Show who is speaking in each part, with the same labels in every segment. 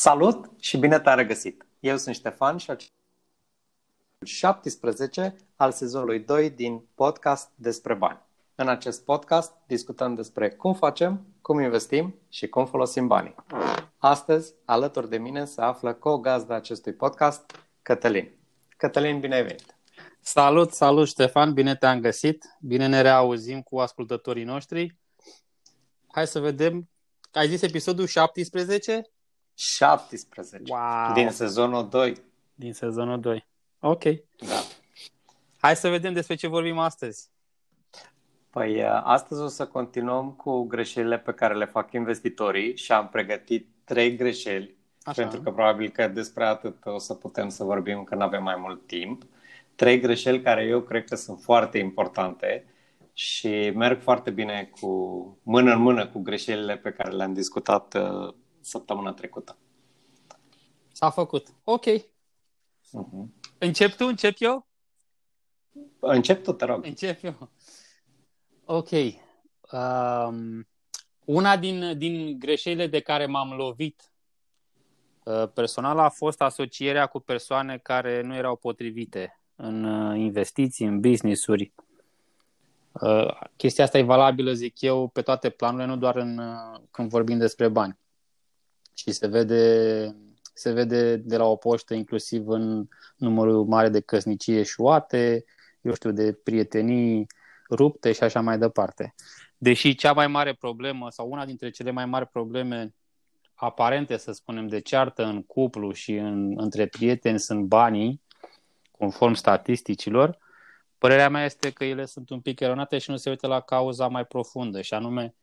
Speaker 1: Salut și bine te-am regăsit! Eu sunt Ștefan și 17 al sezonului 2 din podcast despre bani. În acest podcast discutăm despre cum facem, cum investim și cum folosim banii. Astăzi, alături de mine se află co-gazda acestui podcast, Cătălin. Cătălin, bine ai venit!
Speaker 2: Salut, salut Ștefan, bine te-am găsit, bine ne reauzim cu ascultătorii noștri. Hai să vedem, ai zis episodul 17?
Speaker 1: 17. Wow. Din sezonul 2.
Speaker 2: Din sezonul 2. Ok.
Speaker 1: Da.
Speaker 2: Hai să vedem despre ce vorbim astăzi.
Speaker 1: Păi uh, astăzi o să continuăm cu greșelile pe care le fac investitorii și am pregătit trei greșeli, Așa. pentru că probabil că despre atât o să putem să vorbim când avem mai mult timp. Trei greșeli care eu cred că sunt foarte importante și merg foarte bine cu mână în mână cu greșelile pe care le-am discutat uh, săptămâna trecută.
Speaker 2: S-a făcut. Ok. Uh-huh. Încep tu? Încep eu?
Speaker 1: Încep tu, te rog.
Speaker 2: Încep eu. Ok. Um, una din, din greșelile de care m-am lovit uh, personal a fost asocierea cu persoane care nu erau potrivite în uh, investiții, în business-uri. Uh, chestia asta e valabilă, zic eu, pe toate planurile, nu doar în, uh, când vorbim despre bani și se vede, se vede de la o poștă inclusiv în numărul mare de căsnicii eșuate, eu știu, de prietenii rupte și așa mai departe. Deși cea mai mare problemă sau una dintre cele mai mari probleme aparente, să spunem, de ceartă în cuplu și în, între prieteni sunt banii, conform statisticilor, părerea mea este că ele sunt un pic eronate și nu se uită la cauza mai profundă, și anume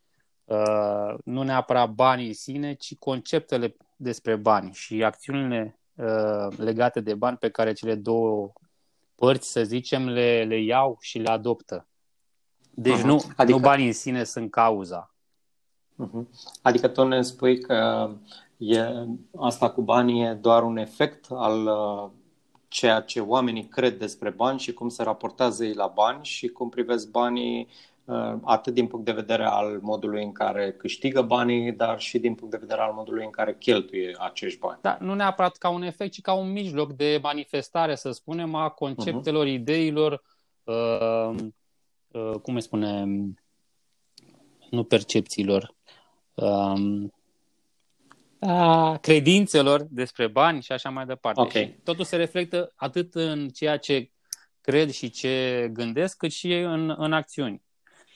Speaker 2: Uh, nu neapărat banii în sine, ci conceptele despre bani și acțiunile uh, legate de bani pe care cele două părți, să zicem, le, le iau și le adoptă. Deci uh-huh. nu, adică... nu banii în sine sunt cauza.
Speaker 1: Uh-huh. Adică tu ne spui că e, asta cu banii e doar un efect al uh, ceea ce oamenii cred despre bani și cum se raportează ei la bani și cum privesc banii Uh, atât din punct de vedere al modului în care câștigă banii, dar și din punct de vedere al modului în care cheltuie acești bani.
Speaker 2: Da, nu neapărat ca un efect, ci ca un mijloc de manifestare, să spunem, a conceptelor, uh-huh. ideilor, uh, uh, cum îi spune, nu percepțiilor, uh, a credințelor despre bani și așa mai departe.
Speaker 1: Okay.
Speaker 2: Și totul se reflectă atât în ceea ce cred și ce gândesc, cât și în, în acțiuni.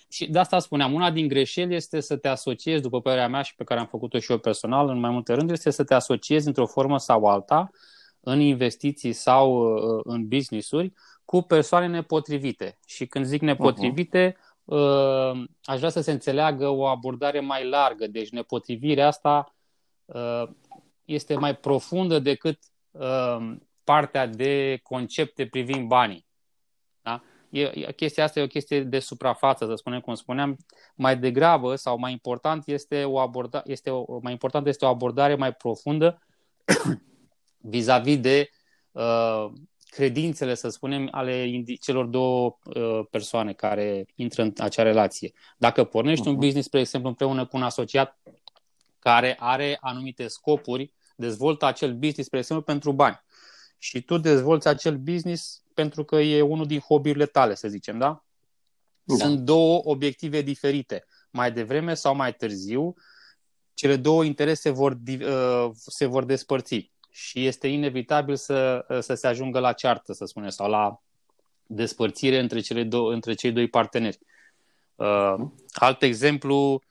Speaker 2: Și de asta spuneam, una din greșeli este să te asociezi, după părerea mea și pe care am făcut-o și eu personal în mai multe rânduri, este să te asociezi într-o formă sau alta în investiții sau uh, în business-uri cu persoane nepotrivite. Și când zic nepotrivite, uh-huh. uh, aș vrea să se înțeleagă o abordare mai largă. Deci nepotrivirea asta uh, este mai profundă decât uh, partea de concepte privind banii. Da? e, chestia asta e o chestie de suprafață, să spunem cum spuneam, mai degrabă sau mai important este o aborda, este o, mai important este o abordare mai profundă vis-a-vis de uh, credințele, să spunem, ale celor două uh, persoane care intră în acea relație. Dacă pornești uh-huh. un mhm. business, spre exemplu, împreună cu un asociat care are anumite scopuri, dezvoltă acel business, spre exemplu, pentru bani. Și tu dezvolți acel business pentru că e unul din hobby-urile tale, să zicem, da? da? Sunt două obiective diferite. Mai devreme sau mai târziu, cele două interese vor, uh, se vor despărți și este inevitabil să, uh, să se ajungă la ceartă, să spunem, sau la despărțire între, cele două, între cei doi parteneri. Uh, mhm. alt exemplu,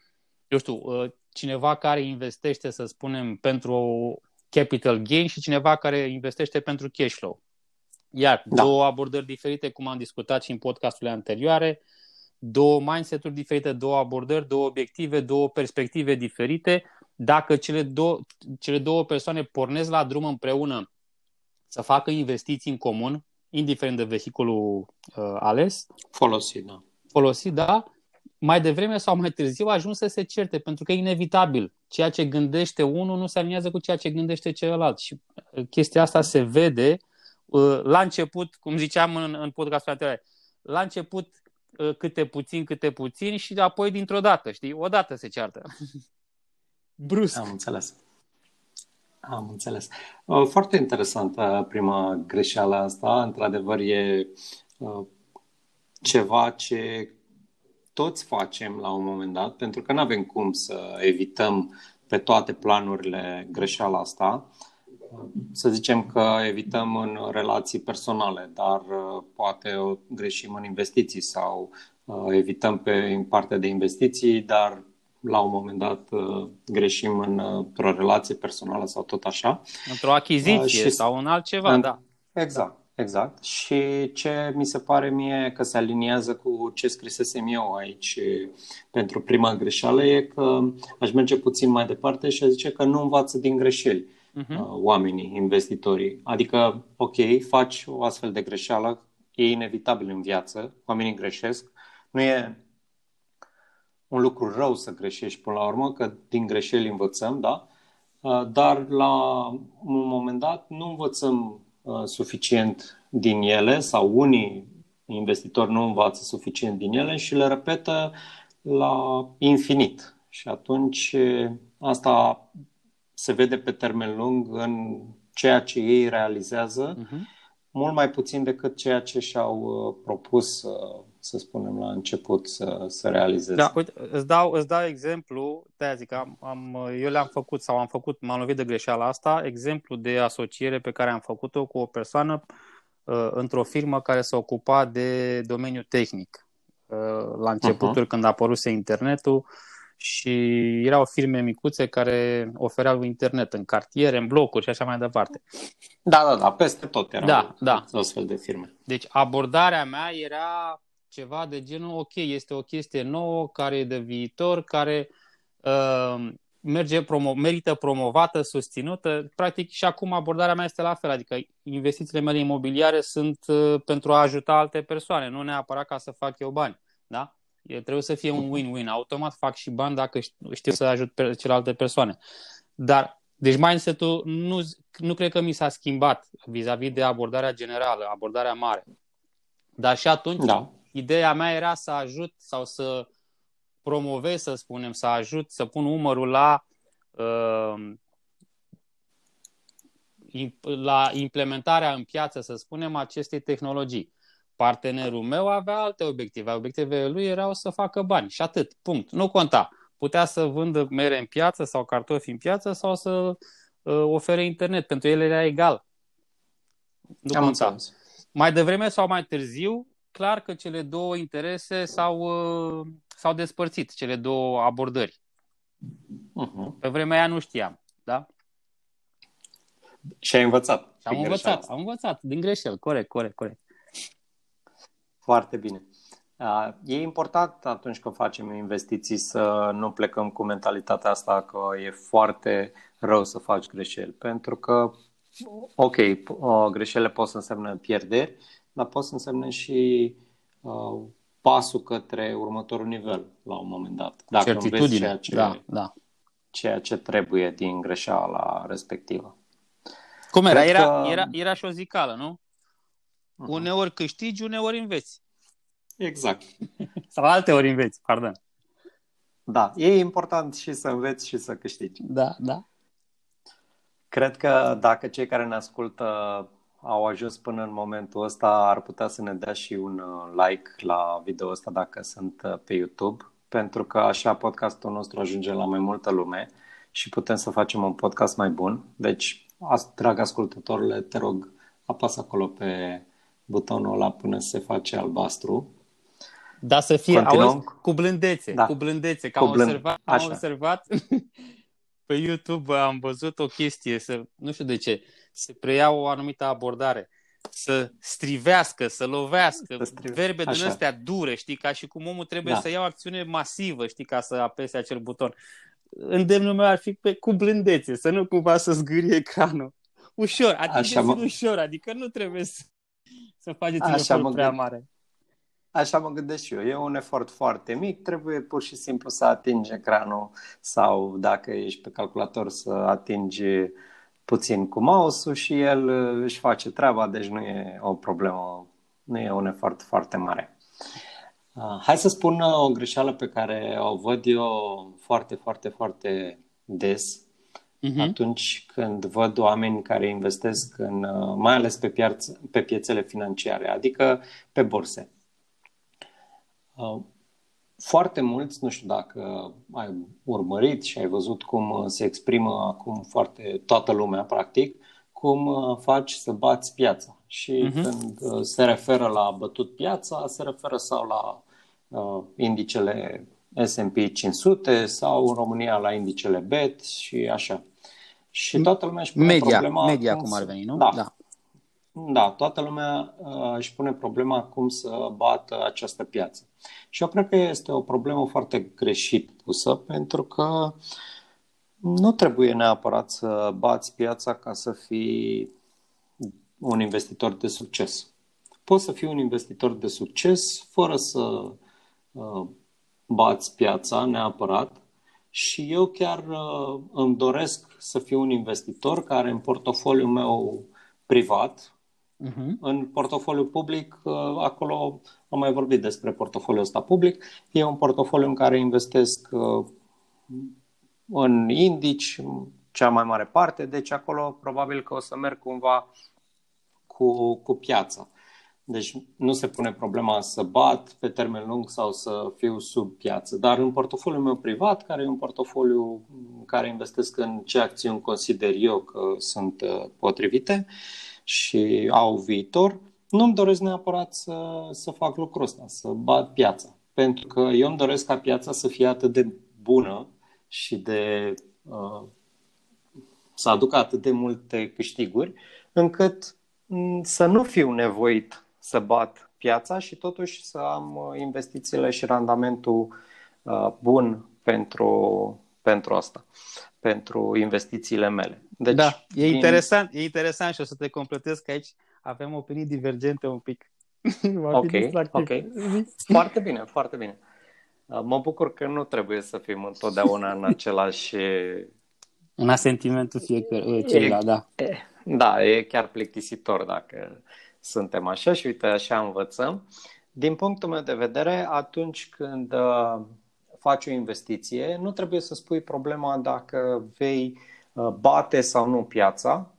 Speaker 2: eu știu, uh, cineva care investește, să spunem, pentru capital gain și cineva care investește pentru cash flow. Iar da. două abordări diferite, cum am discutat și în podcasturile anterioare, două mindset-uri diferite, două abordări, două obiective, două perspective diferite. Dacă cele două, cele două persoane pornesc la drum împreună să facă investiții în comun, indiferent de vehiculul uh, ales,
Speaker 1: folosit, da.
Speaker 2: Folosit, da, mai devreme sau mai târziu ajung să se certe, pentru că e inevitabil. Ceea ce gândește unul nu se aliniază cu ceea ce gândește celălalt. Și uh, chestia asta se vede Uh, la început, cum ziceam în, în podcastul anterior, la început uh, câte puțin, câte puțin și apoi dintr-o dată, știi? Odată se ceartă.
Speaker 1: Brusc. Am înțeles. Am înțeles. Uh, foarte interesantă prima greșeală asta. Într-adevăr, e uh, ceva ce toți facem la un moment dat, pentru că nu avem cum să evităm pe toate planurile greșeala asta. Să zicem că evităm în relații personale, dar uh, poate o greșim în investiții sau evităm pe partea de investiții, dar la un moment dat uh, greșim în, uh, într-o relație personală sau tot așa.
Speaker 2: Într-o achiziție uh, și, sau în altceva, în, da.
Speaker 1: Exact, exact. Și ce mi se pare mie că se aliniază cu ce scrisesem eu aici pentru prima greșeală e că aș merge puțin mai departe și aș zice că nu învață din greșeli uh-huh. oamenii, investitorii. Adică, ok, faci o astfel de greșeală, e inevitabil în viață, oamenii greșesc, nu e un lucru rău să greșești până la urmă, că din greșeli învățăm, da? Uh, dar la un moment dat nu învățăm uh, suficient din ele sau unii investitori nu învață suficient din ele și le repetă la infinit. Și atunci asta se vede pe termen lung în ceea ce ei realizează, uh-huh. mult mai puțin decât ceea ce și-au uh, propus să spunem, la început să, să realizeze.
Speaker 2: Da, uite, îți dau, îți dau exemplu, de zic, am, am, eu le-am făcut sau am făcut, m-am lovit de greșeala asta, exemplu de asociere pe care am făcut-o cu o persoană uh, într-o firmă care se ocupa de domeniul tehnic. Uh, la începuturi, uh-huh. când a apăruse internetul, și erau firme micuțe care ofereau internet în cartiere, în blocuri și așa mai departe.
Speaker 1: Da, da, da, peste tot erau da, da. astfel de firme.
Speaker 2: Deci abordarea mea era ceva de genul, ok, este o chestie nouă, care e de viitor, care uh, merge promo- merită promovată, susținută. Practic și acum abordarea mea este la fel, adică investițiile mele imobiliare sunt uh, pentru a ajuta alte persoane, nu neapărat ca să fac eu bani. Da? E, trebuie să fie un win-win. Automat fac și bani dacă știu să ajut pe celelalte persoane. Dar, deci mindset-ul nu, nu cred că mi s-a schimbat vis-a-vis de abordarea generală, abordarea mare. Dar și atunci da ideea mea era să ajut sau să promovez, să spunem, să ajut, să pun umărul la uh, la implementarea în piață, să spunem, acestei tehnologii. Partenerul meu avea alte obiective. Obiectivele lui erau să facă bani și atât. Punct. Nu conta. Putea să vândă mere în piață sau cartofi în piață sau să uh, ofere internet. Pentru el era egal. Nu Am conta. Înțeles. Mai devreme sau mai târziu, clar că cele două interese s-au, uh, s-au despărțit, cele două abordări. Uh-huh. Pe vremea aia nu știam, da?
Speaker 1: Și ai învățat.
Speaker 2: Am învățat, am învățat din greșel, corect, corect, corect.
Speaker 1: Foarte bine. E important atunci când facem investiții să nu plecăm cu mentalitatea asta că e foarte rău să faci greșeli, pentru că, ok, greșelile pot să însemne pierderi, dar poate să însemne și uh, pasul către următorul nivel la un moment dat.
Speaker 2: Dacă Certitudine, ceea ce, da, da.
Speaker 1: ceea ce trebuie din greșeala respectivă.
Speaker 2: Cum era? Era, că... era, era și o zicală, nu? Uh-huh. Uneori câștigi, uneori înveți.
Speaker 1: Exact.
Speaker 2: Sau alte ori înveți, pardon.
Speaker 1: Da, e important și să înveți și să câștigi.
Speaker 2: Da, da.
Speaker 1: Cred că dacă cei care ne ascultă au ajuns până în momentul ăsta, ar putea să ne dea și un uh, like la video ăsta dacă sunt uh, pe YouTube, pentru că așa podcastul nostru ajunge la mai multă lume și putem să facem un podcast mai bun. Deci, drag ascultătorile, te rog, apasă acolo pe butonul ăla până se face albastru.
Speaker 2: Da, să fie, auzi, cu blândețe, da. cu blândețe, că cu am, blând... observat, am observat pe YouTube am văzut o chestie, să, nu știu de ce, se preia o anumită abordare, să strivească, să lovească, să strive. verbe Așa. din astea dure, știi, ca și cum omul trebuie da. să ia o acțiune masivă, știi, ca să apese acel buton. Îndemnul meu ar fi pe, cu blândețe, să nu cumva să zgârie ecranul. Ușor, atingeți mă... ușor, adică nu trebuie să, să faceți un efort prea mare.
Speaker 1: Așa mă gândesc și eu. E un efort foarte mic, trebuie pur și simplu să atingi ecranul sau dacă ești pe calculator să atingi puțin cu mouse-ul și el uh, își face treaba, deci nu e o problemă, nu e un efort foarte mare. Uh, hai să spun o greșeală pe care o văd eu foarte, foarte, foarte des uh-huh. atunci când văd oameni care investesc în, uh, mai ales pe, piață, pe piețele financiare, adică pe borse. Uh, foarte mulți, nu știu dacă ai urmărit și ai văzut cum uh, se exprimă acum foarte toată lumea, practic, cum faci să bați piața. Și uh-huh. când se referă la bătut piața, se referă sau la uh, indicele S&P 500 sau în România la indicele BET și așa. Și toată lumea își pune
Speaker 2: media,
Speaker 1: problema...
Speaker 2: Media cum ar veni, nu?
Speaker 1: Da. da. Da, toată lumea uh, își pune problema cum să bată această piață. Și eu cred că este o problemă foarte greșit pusă, pentru că nu trebuie neapărat să bați piața ca să fii un investitor de succes. Poți să fii un investitor de succes fără să uh, bați piața neapărat și eu chiar uh, îmi doresc să fiu un investitor care în portofoliul meu privat, uh-huh. în portofoliu public, uh, acolo am mai vorbit despre portofoliul ăsta public, e un portofoliu în care investesc uh, în indici, cea mai mare parte, deci acolo probabil că o să merg cumva cu, cu piața. Deci nu se pune problema să bat pe termen lung sau să fiu sub piață. Dar în portofoliul meu privat, care e un portofoliu în care investesc în ce acțiuni consider eu că sunt uh, potrivite și au viitor, nu-mi doresc neapărat să, să fac lucrul ăsta, să bat piața. Pentru că eu îmi doresc ca piața să fie atât de bună și de uh, să aducă atât de multe câștiguri, încât mm, să nu fiu nevoit să bat piața și totuși să am uh, investițiile și randamentul uh, bun pentru, pentru asta, pentru investițiile mele.
Speaker 2: Deci, da, e din... interesant, e interesant și o să te completez că aici avem opinii divergente un pic.
Speaker 1: ok, ok. Foarte bine, foarte bine. Uh, mă bucur că nu trebuie să fim întotdeauna în același...
Speaker 2: În asentimentul fiecare, celuilalt, da.
Speaker 1: E, da, e chiar plictisitor dacă suntem așa și uite, așa învățăm. Din punctul meu de vedere, atunci când uh, faci o investiție, nu trebuie să spui problema dacă vei uh, bate sau nu piața,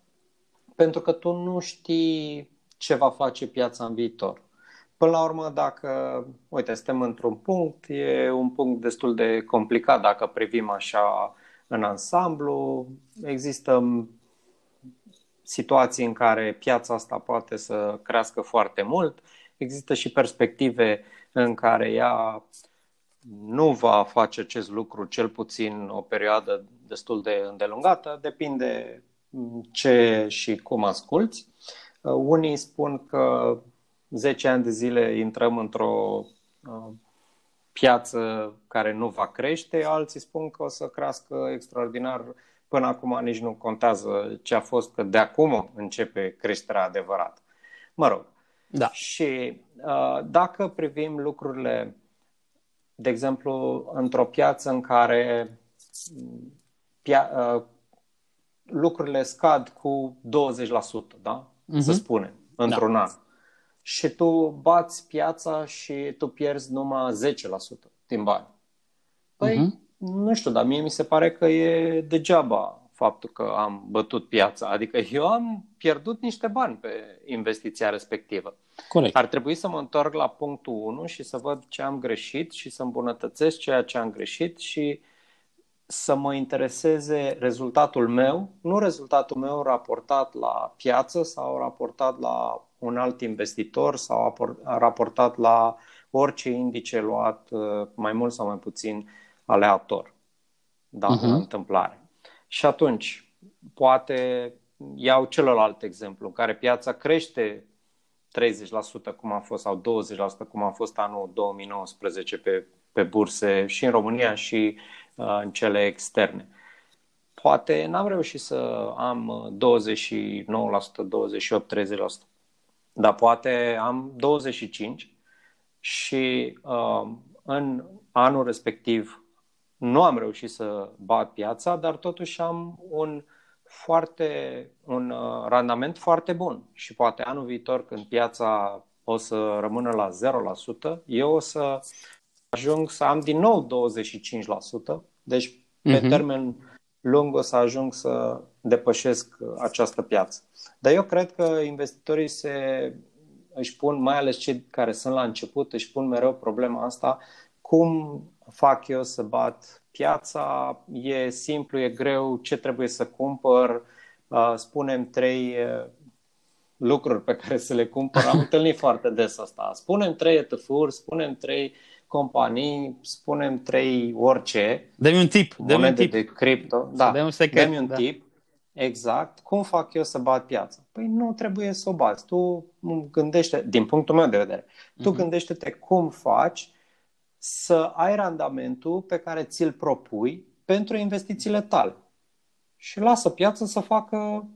Speaker 1: pentru că tu nu știi ce va face piața în viitor. Până la urmă, dacă, uite, suntem într-un punct, e un punct destul de complicat dacă privim așa în ansamblu. Există situații în care piața asta poate să crească foarte mult. Există și perspective în care ea nu va face acest lucru, cel puțin o perioadă destul de îndelungată, depinde ce și cum asculți. Unii spun că 10 ani de zile intrăm într-o uh, piață care nu va crește, alții spun că o să crească extraordinar până acum nici nu contează ce a fost, că de acum începe creșterea adevărată. Mă rog.
Speaker 2: Da.
Speaker 1: Și uh, dacă privim lucrurile, de exemplu, într-o piață în care pia- uh, lucrurile scad cu 20%, da? Uh-huh. Să spunem, într-un da. an. Și tu bați piața și tu pierzi numai 10% din bani. Păi, uh-huh nu știu, dar mie mi se pare că e degeaba faptul că am bătut piața. Adică eu am pierdut niște bani pe investiția respectivă.
Speaker 2: Corect.
Speaker 1: Ar trebui să mă întorc la punctul 1 și să văd ce am greșit și să îmbunătățesc ceea ce am greșit și să mă intereseze rezultatul meu, nu rezultatul meu raportat la piață sau raportat la un alt investitor sau raportat la orice indice luat uh, mai mult sau mai puțin aleator, da, uh-huh. în întâmplare. Și atunci, poate iau celălalt exemplu, în care piața crește 30% cum a fost, sau 20% cum a fost anul 2019 pe, pe burse și în România și uh, în cele externe. Poate n-am reușit să am 29%, 28%, 30%, dar poate am 25% și uh, în anul respectiv nu am reușit să bat piața, dar totuși am un foarte un uh, randament foarte bun și poate anul viitor când piața o să rămână la 0%, eu o să ajung să am din nou 25%, deci pe uh-huh. termen lung o să ajung să depășesc această piață. Dar eu cred că investitorii se își pun, mai ales cei care sunt la început, își pun mereu problema asta, cum fac eu să bat piața, e simplu, e greu, ce trebuie să cumpăr, uh, spunem trei uh, lucruri pe care să le cumpăr. Am întâlnit foarte des asta. Spunem trei ETF-uri, spunem trei companii, spunem trei orice.
Speaker 2: Dă-mi un tip. Dă-mi un tip.
Speaker 1: de cripto. Da. Dă-mi un, secret, dă-mi un da. tip. Exact. Cum fac eu să bat piața? Păi nu trebuie să o bați. Tu gândește, din punctul meu de vedere, tu uh-huh. gândește-te cum faci să ai randamentul pe care ți-l propui pentru investițiile tale. Și lasă piața să facă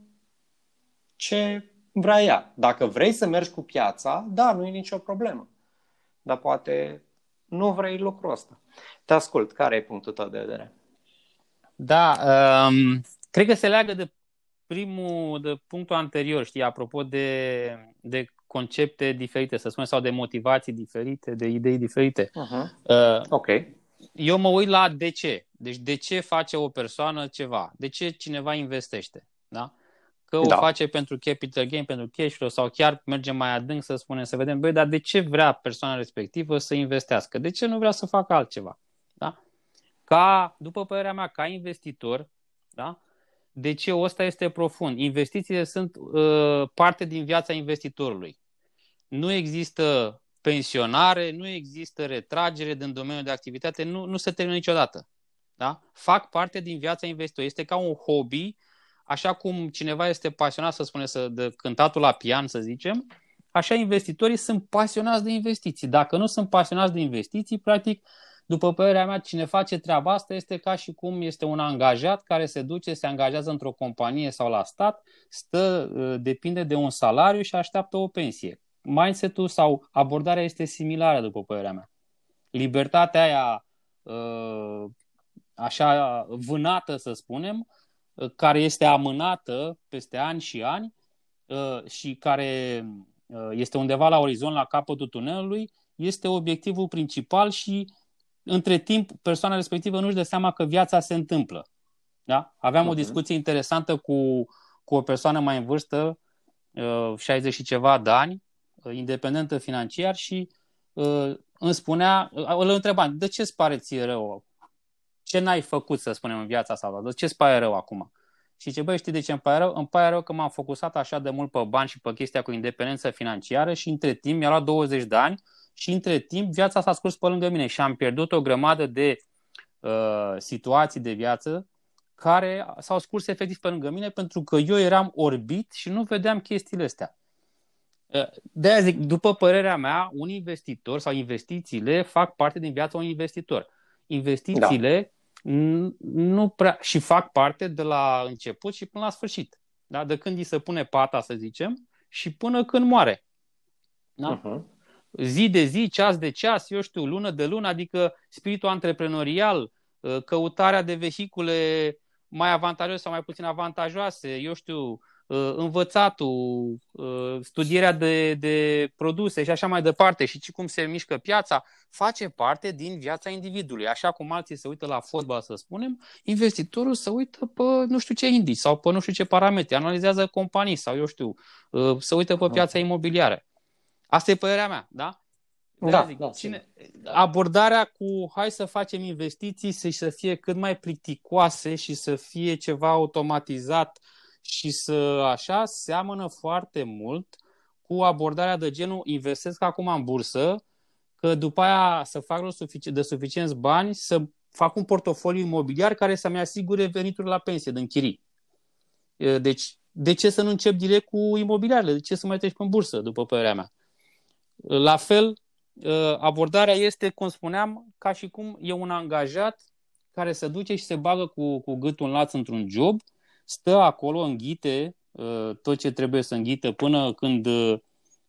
Speaker 1: ce vrea ea. Dacă vrei să mergi cu piața, da, nu e nicio problemă. Dar poate nu vrei lucrul ăsta. Te ascult. Care e punctul tău de vedere?
Speaker 2: Da, um, cred că se leagă de primul, de punctul anterior, știi, apropo de, de concepte diferite, să spunem, sau de motivații diferite, de idei diferite.
Speaker 1: Uh-huh. Uh, ok.
Speaker 2: Eu mă uit la de ce. Deci de ce face o persoană ceva? De ce cineva investește? Da? Că da. o face pentru capital gain, pentru cash flow sau chiar mergem mai adânc să spunem, să vedem, băi, dar de ce vrea persoana respectivă să investească? De ce nu vrea să facă altceva? Da? Ca, după părerea mea, ca investitor, da? de ce ăsta este profund? Investițiile sunt uh, parte din viața investitorului nu există pensionare, nu există retragere din domeniul de activitate, nu, nu se termină niciodată. Da? Fac parte din viața investitorului. Este ca un hobby, așa cum cineva este pasionat, să spune, să, de cântatul la pian, să zicem, așa investitorii sunt pasionați de investiții. Dacă nu sunt pasionați de investiții, practic, după părerea mea, cine face treaba asta este ca și cum este un angajat care se duce, se angajează într-o companie sau la stat, stă, depinde de un salariu și așteaptă o pensie mindset-ul sau abordarea este similară, după părerea mea. Libertatea aia uh, așa vânată, să spunem, uh, care este amânată peste ani și ani uh, și care este undeva la orizont, la capătul tunelului, este obiectivul principal și între timp persoana respectivă nu-și dă seama că viața se întâmplă. Da? Aveam okay. o discuție interesantă cu, cu o persoană mai în vârstă, 60 și ceva de ani, Uh, independentă financiar și uh, îmi spunea, uh, îl întrebam, de ce îți pare ție rău? Ce n-ai făcut, să spunem, în viața asta? De ce îți pare rău acum? Și ce băi, știi de ce îmi pare rău? Îmi pare rău că m-am focusat așa de mult pe bani și pe chestia cu independență financiară și între timp mi-a luat 20 de ani și între timp viața s-a scurs pe lângă mine și am pierdut o grămadă de uh, situații de viață care s-au scurs efectiv pe lângă mine pentru că eu eram orbit și nu vedeam chestiile astea. De aia zic, după părerea mea, un investitor sau investițiile fac parte din viața unui investitor. Investițiile da. nu prea și fac parte de la început și până la sfârșit. Da? De când îi se pune pata, să zicem, și până când moare. Da? Uh-huh. Zi de zi, ceas de ceas, eu știu, lună de lună, adică spiritul antreprenorial, ă, căutarea de vehicule mai avantajoase sau mai puțin avantajoase, eu știu, Uh, învățatul, uh, studierea de, de produse și așa mai departe și cum se mișcă piața, face parte din viața individului. Așa cum alții se uită la fotbal, să spunem, investitorul se uită pe nu știu ce indici sau pe nu știu ce parametri, analizează companii sau eu știu, uh, se uită pe piața imobiliară. Asta e părerea mea, da?
Speaker 1: Da, zic, da, cine,
Speaker 2: abordarea cu hai să facem investiții și să fie cât mai plicticoase și să fie ceva automatizat și să așa seamănă foarte mult cu abordarea de genul investesc acum în bursă, că după aia să fac de suficienți bani să fac un portofoliu imobiliar care să-mi asigure venituri la pensie din chirii. Deci, de ce să nu încep direct cu imobiliarele? De ce să mai treci pe bursă, după părerea mea? La fel, abordarea este, cum spuneam, ca și cum e un angajat care se duce și se bagă cu, cu gâtul în laț într-un job stă acolo, înghite uh, tot ce trebuie să înghită până când uh,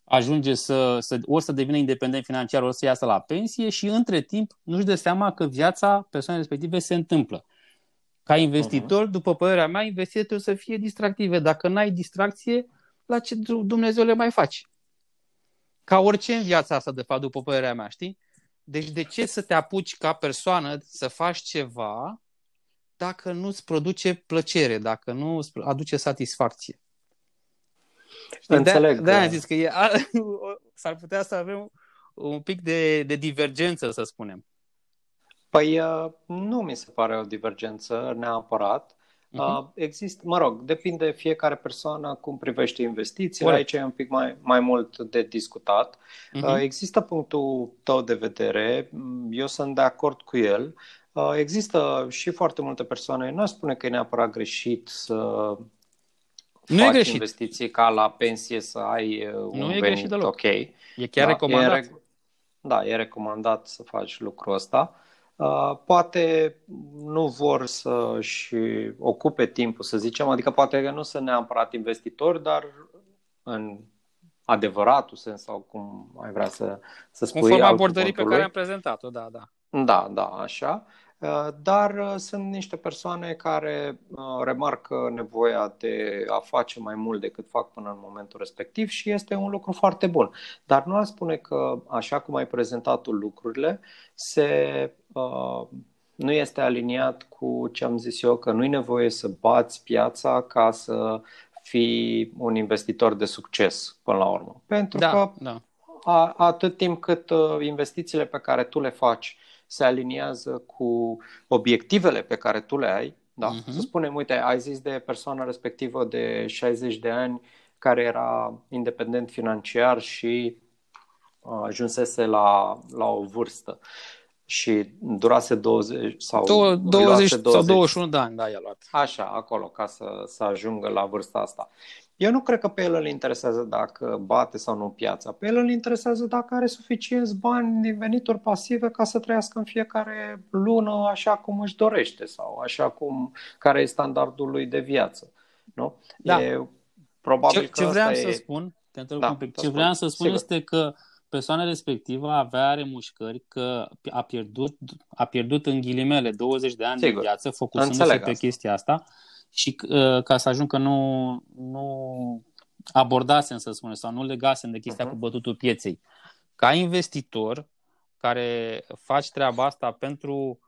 Speaker 2: ajunge să, să ori să devină independent financiar, ori să iasă la pensie și între timp nu-și dă seama că viața persoanei respective se întâmplă. Ca investitor, uh-huh. după părerea mea, investițiile trebuie să fie distractive. Dacă n-ai distracție, la ce Dumnezeu le mai faci? Ca orice în viața asta, de fapt, după părerea mea, știi? Deci de ce să te apuci ca persoană să faci ceva dacă nu îți produce plăcere, dacă nu îți aduce satisfacție.
Speaker 1: Înțeleg.
Speaker 2: De, de am zis că e, a, s-ar putea să avem un pic de, de divergență, să spunem.
Speaker 1: Păi uh, nu mi se pare o divergență neapărat. Uh-huh. Există, mă rog, depinde fiecare persoană cum privește investițiile. Aici e un pic mai, mai mult de discutat. Uh-huh. Există punctul tău de vedere, eu sunt de acord cu el. Uh, există și foarte multe persoane, nu spune că e neapărat greșit să nu faci e greșit. investiții ca la pensie să ai uh, un nu venit e greșit deloc. ok. E
Speaker 2: chiar da, recomandat. E,
Speaker 1: da, e recomandat să faci lucrul ăsta. Uh, poate nu vor să-și ocupe timpul, să zicem, adică poate că nu sunt neapărat investitori, dar în adevăratul sens sau cum ai vrea să, să spui.
Speaker 2: Conform abordării pe care am prezentat-o, da, da.
Speaker 1: Da, da, așa. Uh, dar uh, sunt niște persoane care uh, remarcă nevoia de a face mai mult decât fac până în momentul respectiv și este un lucru foarte bun. Dar nu aș spune că, așa cum ai prezentat lucrurile, se, nu este aliniat cu ce am zis eu, că nu e nevoie să bați piața ca să fii un investitor de succes până la urmă. Pentru da, că da. A, atât timp cât investițiile pe care tu le faci se aliniază cu obiectivele pe care tu le ai. Da? Uh-huh. Să spunem, uite, ai zis de persoana respectivă de 60 de ani care era independent financiar și ajunsese la, la o vârstă și durase 20 sau
Speaker 2: 20, 20 sau 21 de ani, da, i-a luat.
Speaker 1: Așa, acolo, ca să, să ajungă la vârsta asta. Eu nu cred că pe el îl interesează dacă bate sau nu piața. Pe el îl interesează dacă are suficienți bani din venituri pasive ca să trăiască în fiecare lună așa cum își dorește sau așa cum care e standardul lui de viață. Nu?
Speaker 2: Da. E, probabil ce, că ce vreau să e... spun, te da, un pic. Ce vreau să spun Sigur. este că persoana respectivă avea remușcări că a pierdut, a pierdut în ghilimele 20 de ani Sigur. de viață focusându-se pe chestia asta și uh, ca să ajung că nu, nu abordasem, să spunem, sau nu legasem de chestia uh-huh. cu bătutul pieței. Ca investitor care faci treaba asta pentru,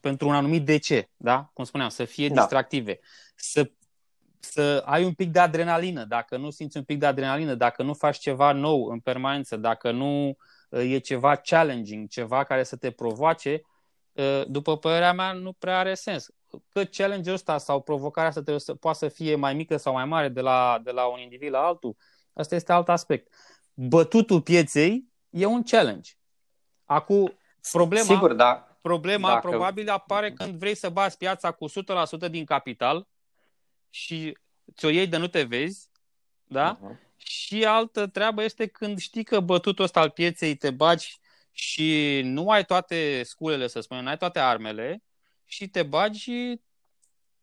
Speaker 2: pentru un anumit de ce, da? Cum spuneam, să fie da. distractive, să, să ai un pic de adrenalină. Dacă nu simți un pic de adrenalină, dacă nu faci ceva nou în permanență, dacă nu uh, e ceva challenging, ceva care să te provoace, uh, după părerea mea, nu prea are sens că challenge-ul ăsta sau provocarea asta trebuie să poată să fie mai mică sau mai mare de la, de la un individ la altul, asta este alt aspect. Bătutul pieței e un challenge. Acum, problema,
Speaker 1: Sigur, da.
Speaker 2: problema Dacă... probabil apare când vrei să bați piața cu 100% din capital și ți-o iei de nu te vezi, da? Uh-huh. Și altă treabă este când știi că bătutul ăsta al pieței te bagi și nu ai toate sculele, să spunem, nu ai toate armele, și te bagi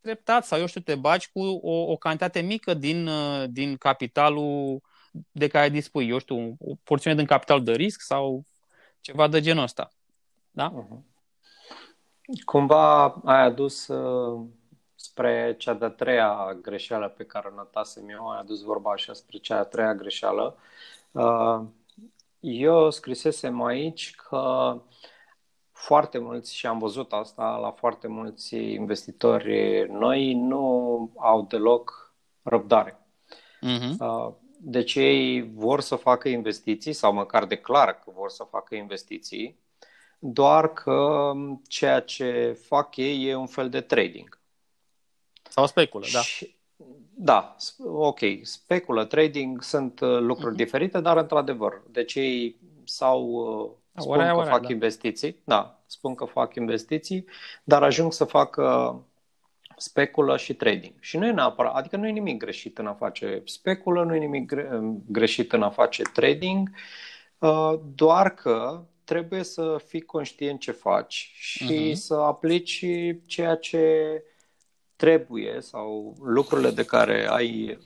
Speaker 2: treptat sau eu știu, te bagi cu o, o cantitate mică din, uh, din capitalul de care dispui, eu știu, o porțiune din capital de risc sau ceva de genul ăsta. Da? Uh-huh.
Speaker 1: Cumva ai adus uh, spre cea de-a treia greșeală pe care o notasem eu, ai adus vorba așa spre cea de-a treia greșeală. Uh, eu scrisesem aici că foarte mulți, și am văzut asta la foarte mulți investitori noi, nu au deloc răbdare. Uh-huh. Deci ei vor să facă investiții sau măcar declară că vor să facă investiții, doar că ceea ce fac ei e un fel de trading.
Speaker 2: Sau speculă, da. și,
Speaker 1: da. Da, ok. Speculă, trading sunt uh, lucruri uh-huh. diferite, dar într-adevăr, deci ei sau uh, Spun orea, că orea, fac da. investiții, da, spun că fac investiții, dar ajung să fac speculă și trading. Și nu e neapărat, adică nu e nimic greșit în a face speculă, nu e nimic greșit în a face trading, uh, doar că trebuie să fii conștient ce faci și uh-huh. să aplici ceea ce trebuie sau lucrurile de care ai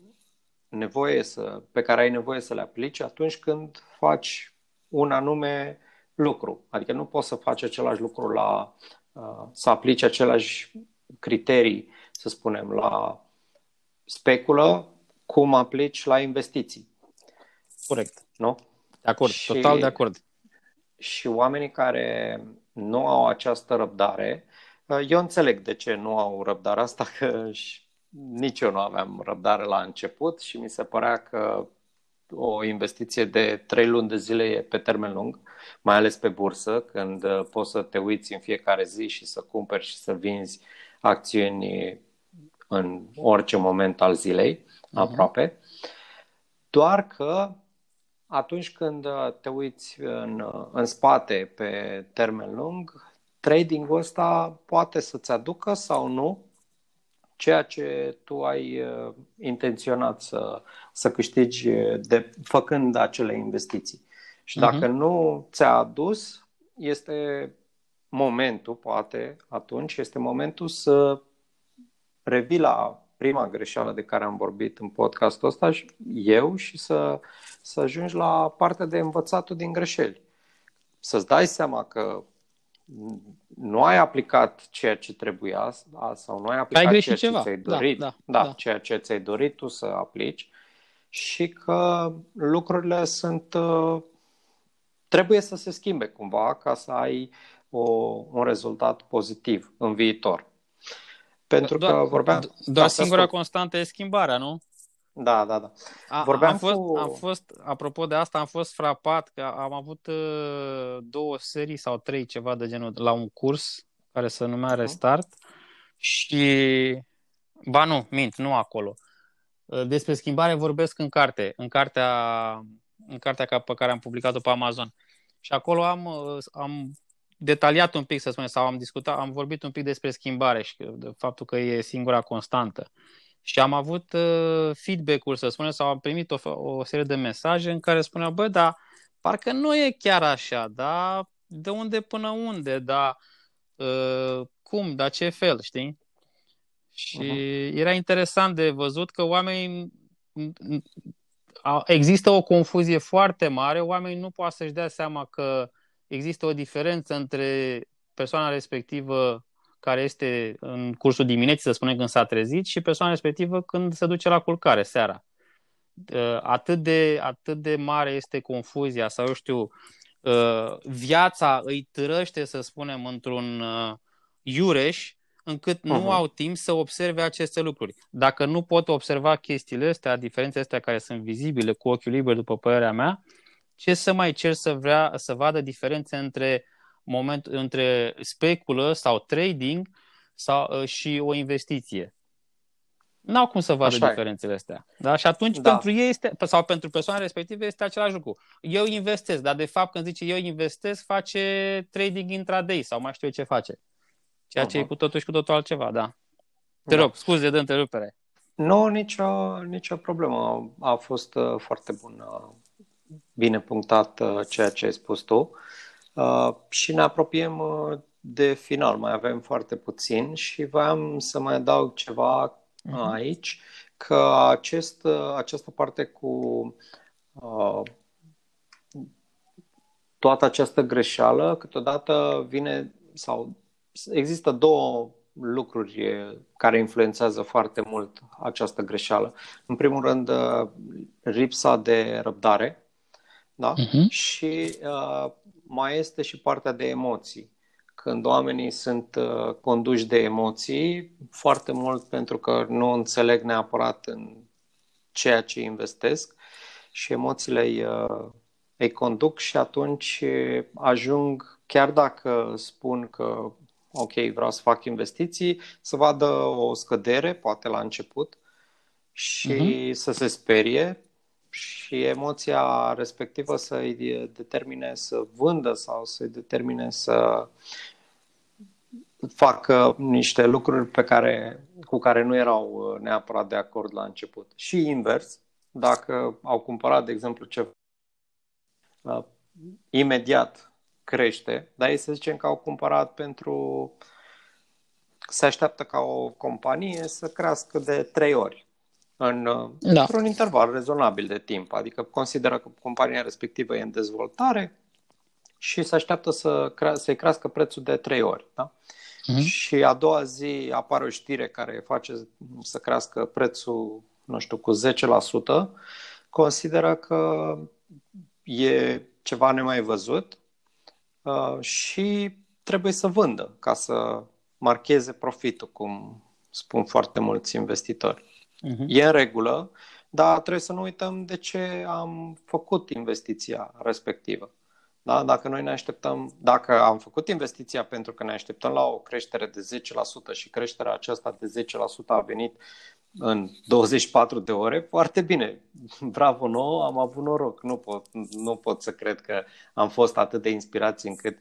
Speaker 1: nevoie să, pe care ai nevoie să le aplici atunci când faci un anume lucru. Adică nu poți să faci același lucru la, uh, să aplici aceleași criterii, să spunem, la speculă, cum aplici la investiții.
Speaker 2: Corect.
Speaker 1: Nu?
Speaker 2: De acord, și, total de acord.
Speaker 1: Și oamenii care nu au această răbdare, Eu înțeleg de ce nu au răbdare asta, că nici eu nu aveam răbdare la început și mi se părea că o investiție de trei luni de zile e pe termen lung, mai ales pe bursă, când uh, poți să te uiți în fiecare zi și să cumperi și să vinzi acțiuni în orice moment al zilei, uh-huh. aproape. Doar că atunci când uh, te uiți în, uh, în spate pe termen lung, tradingul ăsta poate să-ți aducă sau nu ceea ce tu ai uh, intenționat să, să câștigi de, făcând acele investiții. Și dacă uh-huh. nu ți-a adus, este momentul, poate atunci, este momentul să revii la prima greșeală de care am vorbit în podcastul ăsta și eu și să, să ajungi la partea de învățatul din greșeli. Să-ți dai seama că nu ai aplicat ceea ce trebuia sau nu ai aplicat
Speaker 2: ai
Speaker 1: ceea
Speaker 2: ceva.
Speaker 1: ce ți-ai da, dorit,
Speaker 2: da,
Speaker 1: da,
Speaker 2: da,
Speaker 1: da, ceea ce ți-ai dorit tu să aplici și că lucrurile sunt uh, trebuie să se schimbe cumva ca să ai o, un rezultat pozitiv în viitor. Pentru doar, că vorbeam...
Speaker 2: Doar da, singura constantă e schimbarea, nu?
Speaker 1: Da, da, da.
Speaker 2: A, Vorbeam am, fost, cu... am fost, apropo de asta, am fost frapat că am avut uh, două serii sau trei, ceva de genul, la un curs care se numea Restart și, ba nu, mint, nu acolo. Uh, despre schimbare vorbesc în carte, în cartea, în cartea pe care am publicat-o pe Amazon. Și acolo am, uh, am detaliat un pic, să spunem, sau am discutat, am vorbit un pic despre schimbare și de faptul că e singura constantă. Și am avut uh, feedback-uri, să spunem, sau am primit o, o serie de mesaje în care spuneau, bă, dar parcă nu e chiar așa, da? De unde până unde, da? Uh, cum, da ce fel, știi? Și uh-huh. era interesant de văzut că oamenii există o confuzie foarte mare, oamenii nu poate să-și dea seama că există o diferență între persoana respectivă care este în cursul dimineții, să spunem, când s-a trezit, și persoana respectivă când se duce la culcare, seara. Uh, atât de, atât de mare este confuzia sau, eu știu, uh, viața îi trăște, să spunem, într-un uh, iureș, încât uh-huh. nu au timp să observe aceste lucruri. Dacă nu pot observa chestiile astea, diferențele astea care sunt vizibile cu ochiul liber, după părerea mea, ce să mai cer să vrea să vadă diferențe între moment între speculă sau trading sau, uh, și o investiție. N-au cum să vadă Așa diferențele e. astea. Da? Și atunci da. pentru ei este, sau pentru persoana respectivă este același lucru. Eu investesc, dar de fapt când zice eu investesc, face trading intraday sau mai știu eu ce face. Ceea uh-huh. ce e cu totul și cu totul altceva, da. Te da. rog, scuze de întrerupere.
Speaker 1: Nu, nicio, nicio problemă. A fost uh, foarte bun, uh, bine punctat uh, ceea ce ai spus tu. Uh, și ne apropiem uh, de final, mai avem foarte puțin și voiam să mai adaug ceva uh-huh. aici, că acest, uh, această parte cu uh, toată această greșeală, câteodată vine sau există două lucruri care influențează foarte mult această greșeală. În primul rând, ripsa de răbdare da? uh-huh. și uh, mai este și partea de emoții. Când oamenii sunt uh, conduși de emoții, foarte mult pentru că nu înțeleg neapărat în ceea ce investesc și emoțiile îi, uh, îi conduc și atunci ajung, chiar dacă spun că ok, vreau să fac investiții, să vadă o scădere, poate la început, și uh-huh. să se sperie și emoția respectivă să-i determine să vândă sau să-i determine să facă niște lucruri pe care, cu care nu erau uh, neapărat de acord la început. Și invers, dacă au cumpărat, de exemplu, ceva uh, imediat crește, dar ei să zicem că au cumpărat pentru se așteaptă ca o companie să crească de trei ori în, da. într-un interval rezonabil de timp. Adică consideră că compania respectivă e în dezvoltare și se așteaptă să cre- să-i crească prețul de trei ori. Da? Mm-hmm. Și a doua zi apare o știre care face să crească prețul, nu știu, cu 10%, consideră că e ceva nemai văzut uh, și trebuie să vândă ca să marcheze profitul, cum spun foarte mulți investitori. Uh-huh. E în regulă, dar trebuie să nu uităm de ce am făcut investiția respectivă. Da? Dacă noi ne așteptăm, dacă am făcut investiția pentru că ne așteptăm la o creștere de 10% și creșterea aceasta de 10% a venit în 24 de ore, foarte bine. Bravo nouă, am avut noroc. Nu pot, nu pot să cred că am fost atât de inspirați încât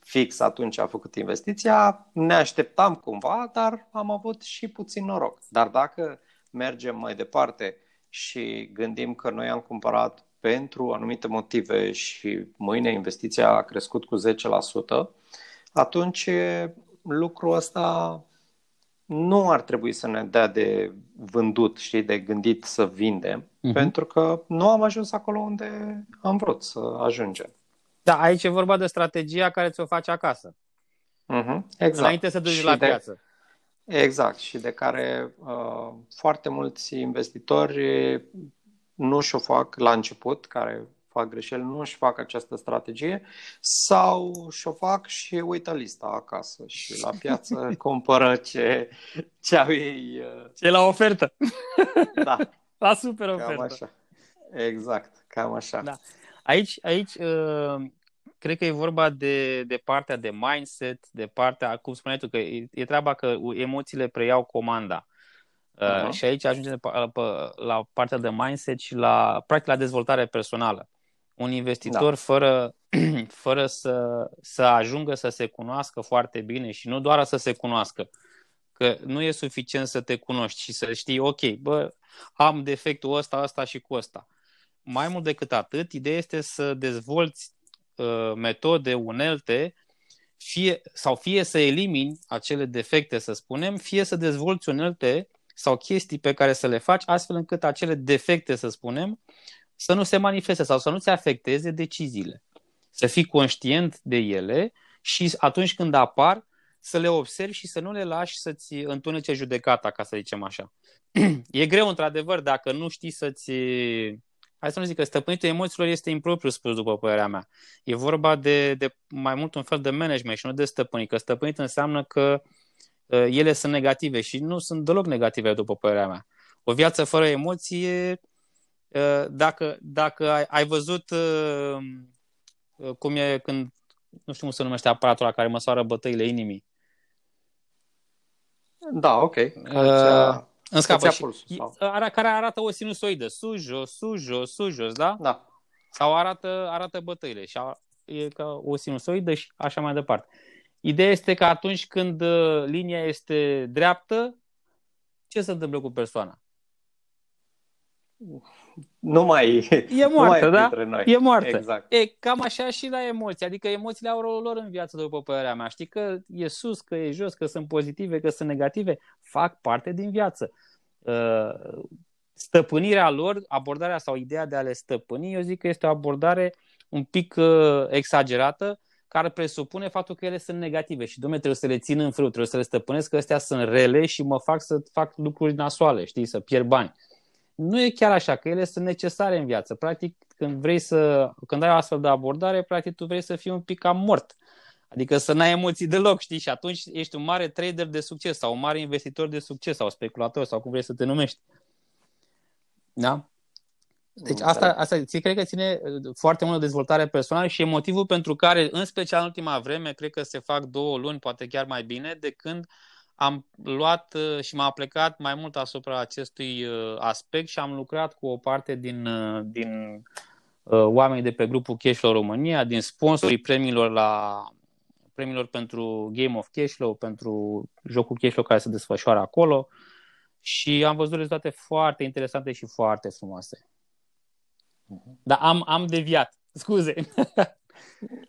Speaker 1: fix atunci a făcut investiția. Ne așteptam cumva, dar am avut și puțin noroc. Dar dacă mergem mai departe și gândim că noi am cumpărat pentru anumite motive și mâine investiția a crescut cu 10%, atunci lucrul ăsta nu ar trebui să ne dea de vândut, știi, de gândit să vindem, uh-huh. pentru că nu am ajuns acolo unde am vrut să ajungem.
Speaker 2: Da, aici e vorba de strategia care ți-o faci acasă.
Speaker 1: Uh-huh. Exact.
Speaker 2: Înainte să duci și la de, piață.
Speaker 1: Exact, și de care uh, foarte mulți investitori nu și-o fac la început, care fac greșeli, nu își fac această strategie sau și-o fac și uită lista acasă și la piață cumpără ce, ce au ei. Uh,
Speaker 2: ce la ofertă.
Speaker 1: Da.
Speaker 2: la super ofertă.
Speaker 1: Cam așa. Exact, cam așa.
Speaker 2: Da. Aici, aici uh, cred că e vorba de, de partea de mindset, de partea, cum spuneai tu, că e, e treaba că emoțiile preiau comanda. Uh-huh. Și aici ajungem la partea de mindset și la, practic, la dezvoltare personală. Un investitor da. fără, fără să, să ajungă să se cunoască foarte bine și nu doar să se cunoască, că nu e suficient să te cunoști și să știi, ok, bă, am defectul ăsta, ăsta și cu ăsta. Mai mult decât atât, ideea este să dezvolți uh, metode, unelte, fie, sau fie să elimini acele defecte, să spunem, fie să dezvolți unelte sau chestii pe care să le faci astfel încât acele defecte, să spunem, să nu se manifeste sau să nu ți afecteze deciziile. Să fii conștient de ele și atunci când apar, să le observi și să nu le lași să-ți întunece judecata, ca să zicem așa. e greu, într-adevăr, dacă nu știi să-ți... Hai să nu zic că stăpânitul emoțiilor este impropriu spus, după părerea mea. E vorba de, de mai mult un fel de management și nu de stăpânit. Că stăpânit înseamnă că uh, ele sunt negative și nu sunt deloc negative, după părerea mea. O viață fără emoție Uh, dacă, dacă ai, ai văzut uh, uh, cum e când, nu știu cum se numește aparatul care măsoară bătăile inimii.
Speaker 1: Da, ok.
Speaker 2: Uh, în scapă și, sau... care arată o sinusoidă, sus, jos, sus, jos, sus, jos, da?
Speaker 1: Da.
Speaker 2: Sau arată, arată bătăile și a, e ca o sinusoidă și așa mai departe. Ideea este că atunci când linia este dreaptă, ce se întâmplă cu persoana?
Speaker 1: Nu mai
Speaker 2: e moartă,
Speaker 1: nu
Speaker 2: mai
Speaker 1: da? Noi.
Speaker 2: E moartă.
Speaker 1: Exact.
Speaker 2: E cam așa și la emoții. Adică emoțiile au rolul lor în viață, după părerea mea. Știi că e sus, că e jos, că sunt pozitive, că sunt negative. Fac parte din viață. Uh, stăpânirea lor, abordarea sau ideea de a le stăpâni, eu zic că este o abordare un pic uh, exagerată, care presupune faptul că ele sunt negative și, domnule, trebuie să le țin în frâu, trebuie să le stăpânesc, că astea sunt rele și mă fac să fac lucruri nasoale, știi, să pierd bani. Uh, nu e chiar așa, că ele sunt necesare în viață. Practic, când vrei să, când ai o astfel de abordare, practic tu vrei să fii un pic cam mort. Adică să n-ai emoții deloc, știi? Și atunci ești un mare trader de succes sau un mare investitor de succes sau speculator sau cum vrei să te numești. Da? Deci asta, asta ți cred că ține uh, foarte mult de dezvoltare personală și e motivul pentru care, în special în ultima vreme, cred că se fac două luni, poate chiar mai bine, de când uh, am luat uh, și m-am plecat mai mult asupra acestui uh, aspect și am lucrat cu o parte din, uh, din oamenii de pe grupul Cashflow România, din sponsorii premiilor la premiilor pentru Game of Cashflow, pentru jocul Cashflow care se desfășoară acolo și am văzut rezultate foarte interesante și foarte frumoase. Dar am, am deviat, scuze.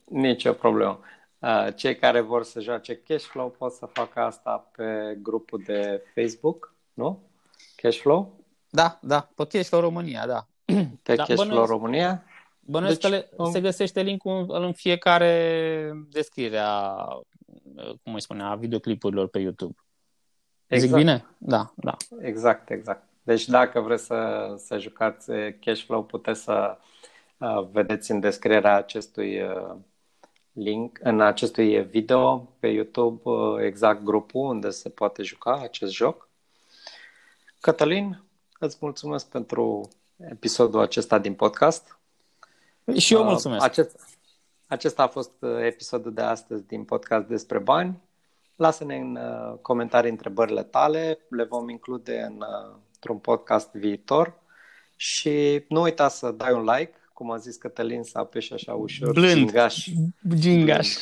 Speaker 1: Nici o problemă. Uh, cei care vor să joace Cashflow pot să facă asta pe grupul de Facebook, nu? Cashflow?
Speaker 2: Da, da, pe Cashflow România, da.
Speaker 1: Pe da, Cashflow bănuiesc, România?
Speaker 2: Bănuiesc deci, că le, um... se găsește linkul în fiecare descriere a, cum îi spune, a videoclipurilor pe YouTube. Exact. Zic bine? Da, da.
Speaker 1: Exact, exact. Deci dacă vreți să, să jucați Cashflow, puteți să uh, vedeți în descrierea acestui uh, link în acestui video pe YouTube exact grupul unde se poate juca acest joc. Cătălin, îți mulțumesc pentru episodul acesta din podcast.
Speaker 2: Și eu mulțumesc.
Speaker 1: Acest, acesta a fost episodul de astăzi din podcast despre bani. Lasă-ne în comentarii întrebările tale, le vom include în, într-un podcast viitor și nu uita să dai un like, cum a zis Cătălin, să apeși așa ușor
Speaker 2: Blând.
Speaker 1: gingaș.
Speaker 2: Gingaș.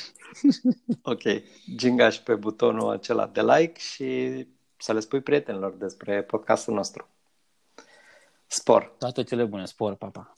Speaker 1: ok, gingaș pe butonul acela de like și să le spui prietenilor despre podcastul nostru. Spor!
Speaker 2: Toate cele bune, spor, papa!